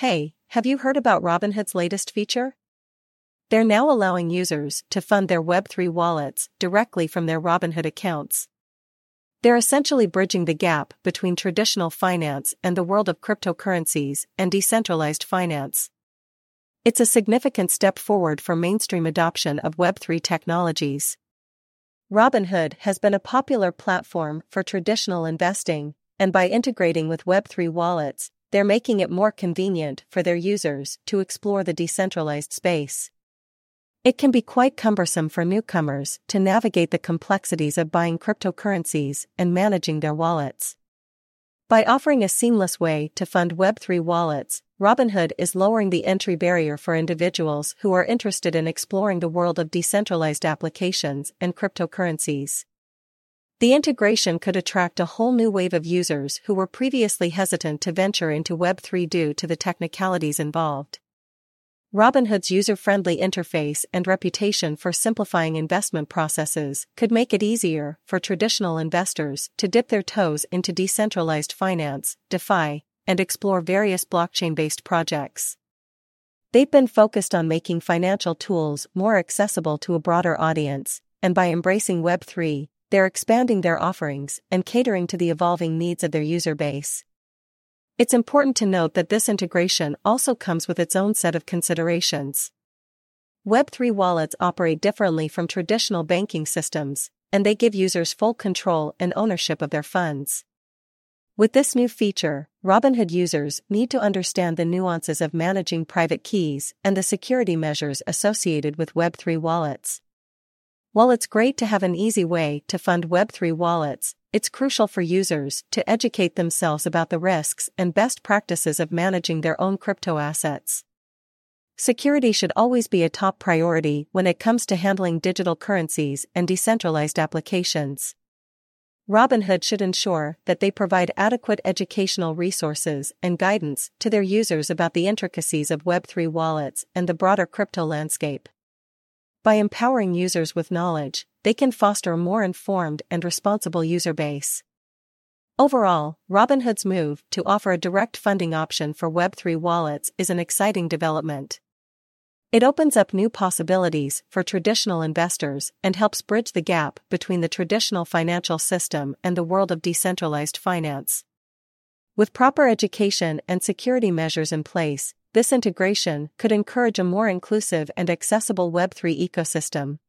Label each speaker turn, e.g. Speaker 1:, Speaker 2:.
Speaker 1: Hey, have you heard about Robinhood's latest feature? They're now allowing users to fund their Web3 wallets directly from their Robinhood accounts. They're essentially bridging the gap between traditional finance and the world of cryptocurrencies and decentralized finance. It's a significant step forward for mainstream adoption of Web3 technologies. Robinhood has been a popular platform for traditional investing, and by integrating with Web3 wallets, they're making it more convenient for their users to explore the decentralized space. It can be quite cumbersome for newcomers to navigate the complexities of buying cryptocurrencies and managing their wallets. By offering a seamless way to fund Web3 wallets, Robinhood is lowering the entry barrier for individuals who are interested in exploring the world of decentralized applications and cryptocurrencies. The integration could attract a whole new wave of users who were previously hesitant to venture into Web3 due to the technicalities involved. Robinhood's user friendly interface and reputation for simplifying investment processes could make it easier for traditional investors to dip their toes into decentralized finance, DeFi, and explore various blockchain based projects. They've been focused on making financial tools more accessible to a broader audience, and by embracing Web3, they're expanding their offerings and catering to the evolving needs of their user base. It's important to note that this integration also comes with its own set of considerations. Web3 wallets operate differently from traditional banking systems, and they give users full control and ownership of their funds. With this new feature, Robinhood users need to understand the nuances of managing private keys and the security measures associated with Web3 wallets. While it's great to have an easy way to fund Web3 wallets, it's crucial for users to educate themselves about the risks and best practices of managing their own crypto assets. Security should always be a top priority when it comes to handling digital currencies and decentralized applications. Robinhood should ensure that they provide adequate educational resources and guidance to their users about the intricacies of Web3 wallets and the broader crypto landscape. By empowering users with knowledge, they can foster a more informed and responsible user base. Overall, Robinhood's move to offer a direct funding option for Web3 wallets is an exciting development. It opens up new possibilities for traditional investors and helps bridge the gap between the traditional financial system and the world of decentralized finance. With proper education and security measures in place, this integration could encourage a more inclusive and accessible Web3 ecosystem.